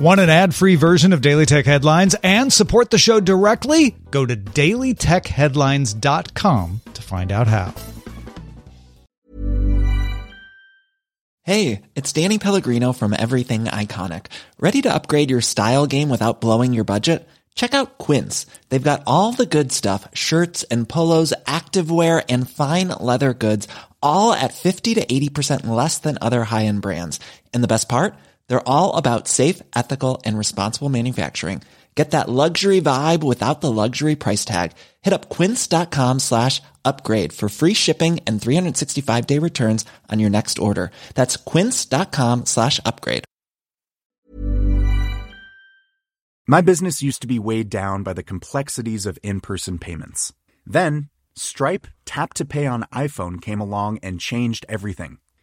Want an ad free version of Daily Tech Headlines and support the show directly? Go to dailytechheadlines.com to find out how. Hey, it's Danny Pellegrino from Everything Iconic. Ready to upgrade your style game without blowing your budget? Check out Quince. They've got all the good stuff shirts and polos, activewear, and fine leather goods, all at 50 to 80% less than other high end brands. And the best part? They're all about safe, ethical, and responsible manufacturing. Get that luxury vibe without the luxury price tag. Hit up quince.com slash upgrade for free shipping and 365 day returns on your next order. That's quince.com slash upgrade. My business used to be weighed down by the complexities of in person payments. Then, Stripe Tap to Pay on iPhone came along and changed everything.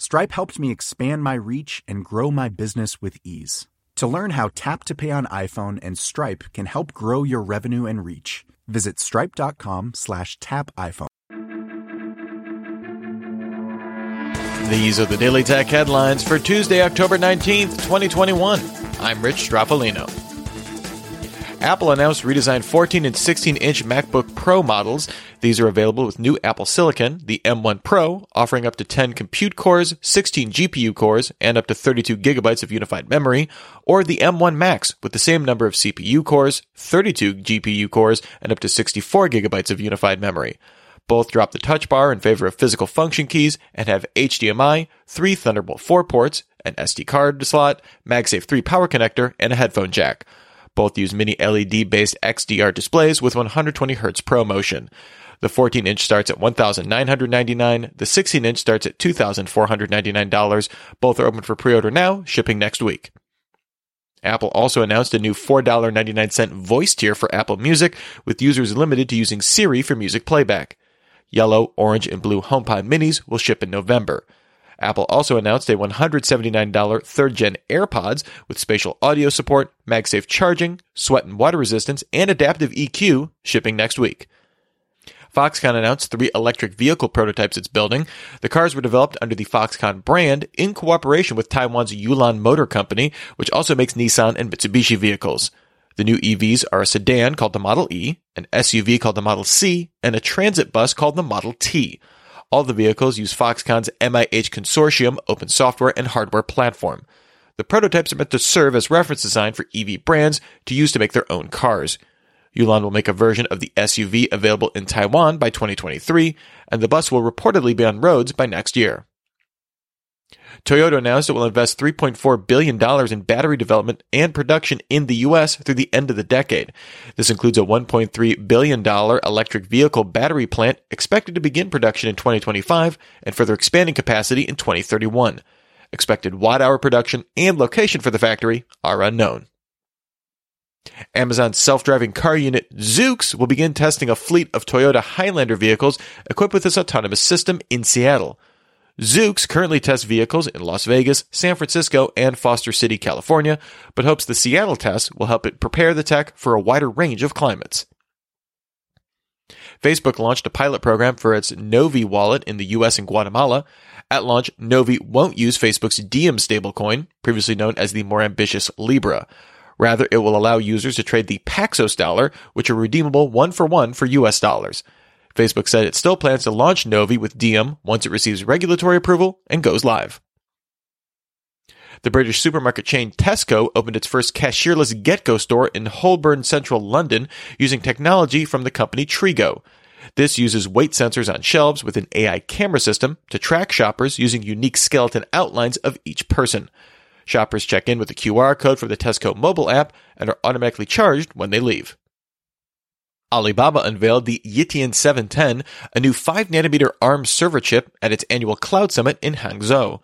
Stripe helped me expand my reach and grow my business with ease. To learn how Tap to Pay on iPhone and Stripe can help grow your revenue and reach, visit stripe.com slash tap iPhone. These are the Daily Tech headlines for Tuesday, October 19th, 2021. I'm Rich Stroffolino. Apple announced redesigned 14 and 16 inch MacBook Pro models. These are available with new Apple Silicon, the M1 Pro, offering up to 10 compute cores, 16 GPU cores, and up to 32 gigabytes of unified memory, or the M1 Max with the same number of CPU cores, 32 GPU cores, and up to 64 gigabytes of unified memory. Both drop the touch bar in favor of physical function keys and have HDMI, three Thunderbolt 4 ports, an SD card slot, MagSafe 3 power connector, and a headphone jack. Both use mini LED based XDR displays with 120Hz ProMotion. The 14 inch starts at $1,999. The 16 inch starts at $2,499. Both are open for pre order now, shipping next week. Apple also announced a new $4.99 voice tier for Apple Music, with users limited to using Siri for music playback. Yellow, orange, and blue HomePod minis will ship in November. Apple also announced a $179 third gen AirPods with spatial audio support, MagSafe charging, sweat and water resistance, and adaptive EQ shipping next week. Foxconn announced three electric vehicle prototypes it's building. The cars were developed under the Foxconn brand in cooperation with Taiwan's Yulon Motor Company, which also makes Nissan and Mitsubishi vehicles. The new EVs are a sedan called the Model E, an SUV called the Model C, and a transit bus called the Model T. All the vehicles use Foxconn's MIH Consortium open software and hardware platform. The prototypes are meant to serve as reference design for EV brands to use to make their own cars. Yulon will make a version of the SUV available in Taiwan by 2023, and the bus will reportedly be on roads by next year. Toyota announced it will invest $3.4 billion in battery development and production in the U.S. through the end of the decade. This includes a $1.3 billion electric vehicle battery plant expected to begin production in 2025 and further expanding capacity in 2031. Expected watt hour production and location for the factory are unknown. Amazon's self-driving car unit Zoox will begin testing a fleet of Toyota Highlander vehicles equipped with this autonomous system in Seattle. Zoox currently tests vehicles in Las Vegas, San Francisco, and Foster City, California, but hopes the Seattle test will help it prepare the tech for a wider range of climates. Facebook launched a pilot program for its Novi wallet in the US and Guatemala. At launch, Novi won't use Facebook's Diem stablecoin, previously known as the more ambitious Libra. Rather, it will allow users to trade the Paxos dollar, which are redeemable one for one for US dollars. Facebook said it still plans to launch Novi with Diem once it receives regulatory approval and goes live. The British supermarket chain Tesco opened its first cashierless GetGo store in Holborn, central London, using technology from the company Trigo. This uses weight sensors on shelves with an AI camera system to track shoppers using unique skeleton outlines of each person. Shoppers check in with a QR code from the Tesco mobile app and are automatically charged when they leave. Alibaba unveiled the Yitian 710, a new 5nm ARM server chip at its annual cloud summit in Hangzhou.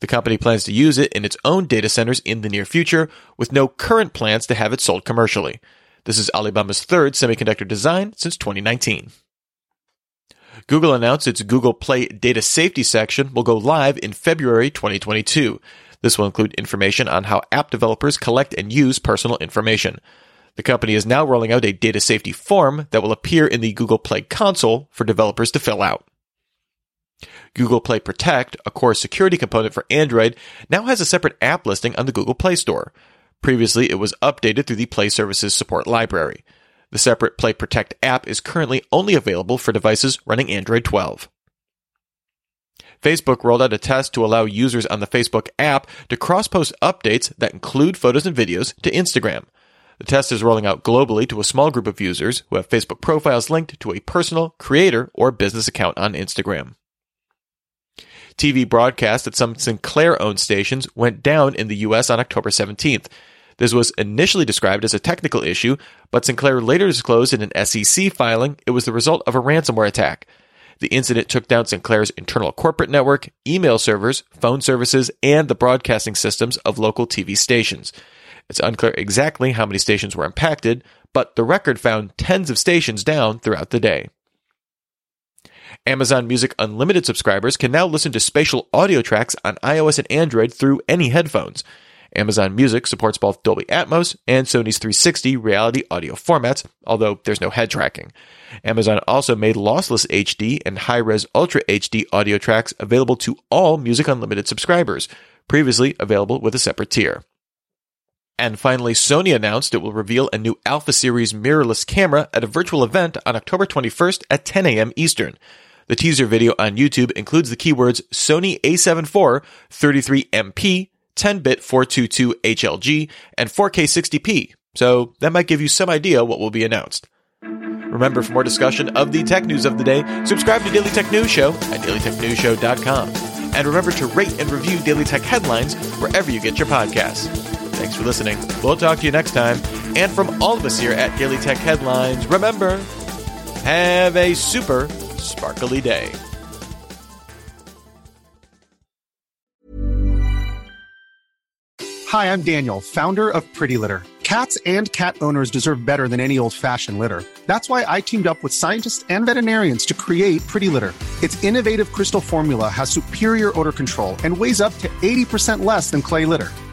The company plans to use it in its own data centers in the near future, with no current plans to have it sold commercially. This is Alibaba's third semiconductor design since 2019. Google announced its Google Play data safety section will go live in February 2022. This will include information on how app developers collect and use personal information. The company is now rolling out a data safety form that will appear in the Google Play console for developers to fill out. Google Play Protect, a core security component for Android, now has a separate app listing on the Google Play Store. Previously, it was updated through the Play Services Support Library. The separate Play Protect app is currently only available for devices running Android 12. Facebook rolled out a test to allow users on the Facebook app to cross post updates that include photos and videos to Instagram. The test is rolling out globally to a small group of users who have Facebook profiles linked to a personal, creator, or business account on Instagram. TV broadcast at some Sinclair owned stations went down in the US on October 17th. This was initially described as a technical issue, but Sinclair later disclosed in an SEC filing it was the result of a ransomware attack. The incident took down Sinclair's internal corporate network, email servers, phone services, and the broadcasting systems of local TV stations. It's unclear exactly how many stations were impacted, but the record found tens of stations down throughout the day. Amazon Music Unlimited subscribers can now listen to spatial audio tracks on iOS and Android through any headphones. Amazon Music supports both Dolby Atmos and Sony's 360 reality audio formats, although there's no head tracking. Amazon also made lossless HD and high res Ultra HD audio tracks available to all Music Unlimited subscribers, previously available with a separate tier. And finally, Sony announced it will reveal a new Alpha Series mirrorless camera at a virtual event on October 21st at 10 a.m. Eastern. The teaser video on YouTube includes the keywords Sony A7 IV, 33MP, 10-bit 422 HLG, and 4K 60p. So that might give you some idea what will be announced. Remember, for more discussion of the tech news of the day, subscribe to Daily Tech News Show at dailytechnewsshow.com. And remember to rate and review Daily Tech headlines wherever you get your podcasts. Thanks for listening. We'll talk to you next time. And from all of us here at Daily Tech Headlines, remember, have a super sparkly day. Hi, I'm Daniel, founder of Pretty Litter. Cats and cat owners deserve better than any old fashioned litter. That's why I teamed up with scientists and veterinarians to create Pretty Litter. Its innovative crystal formula has superior odor control and weighs up to 80% less than clay litter.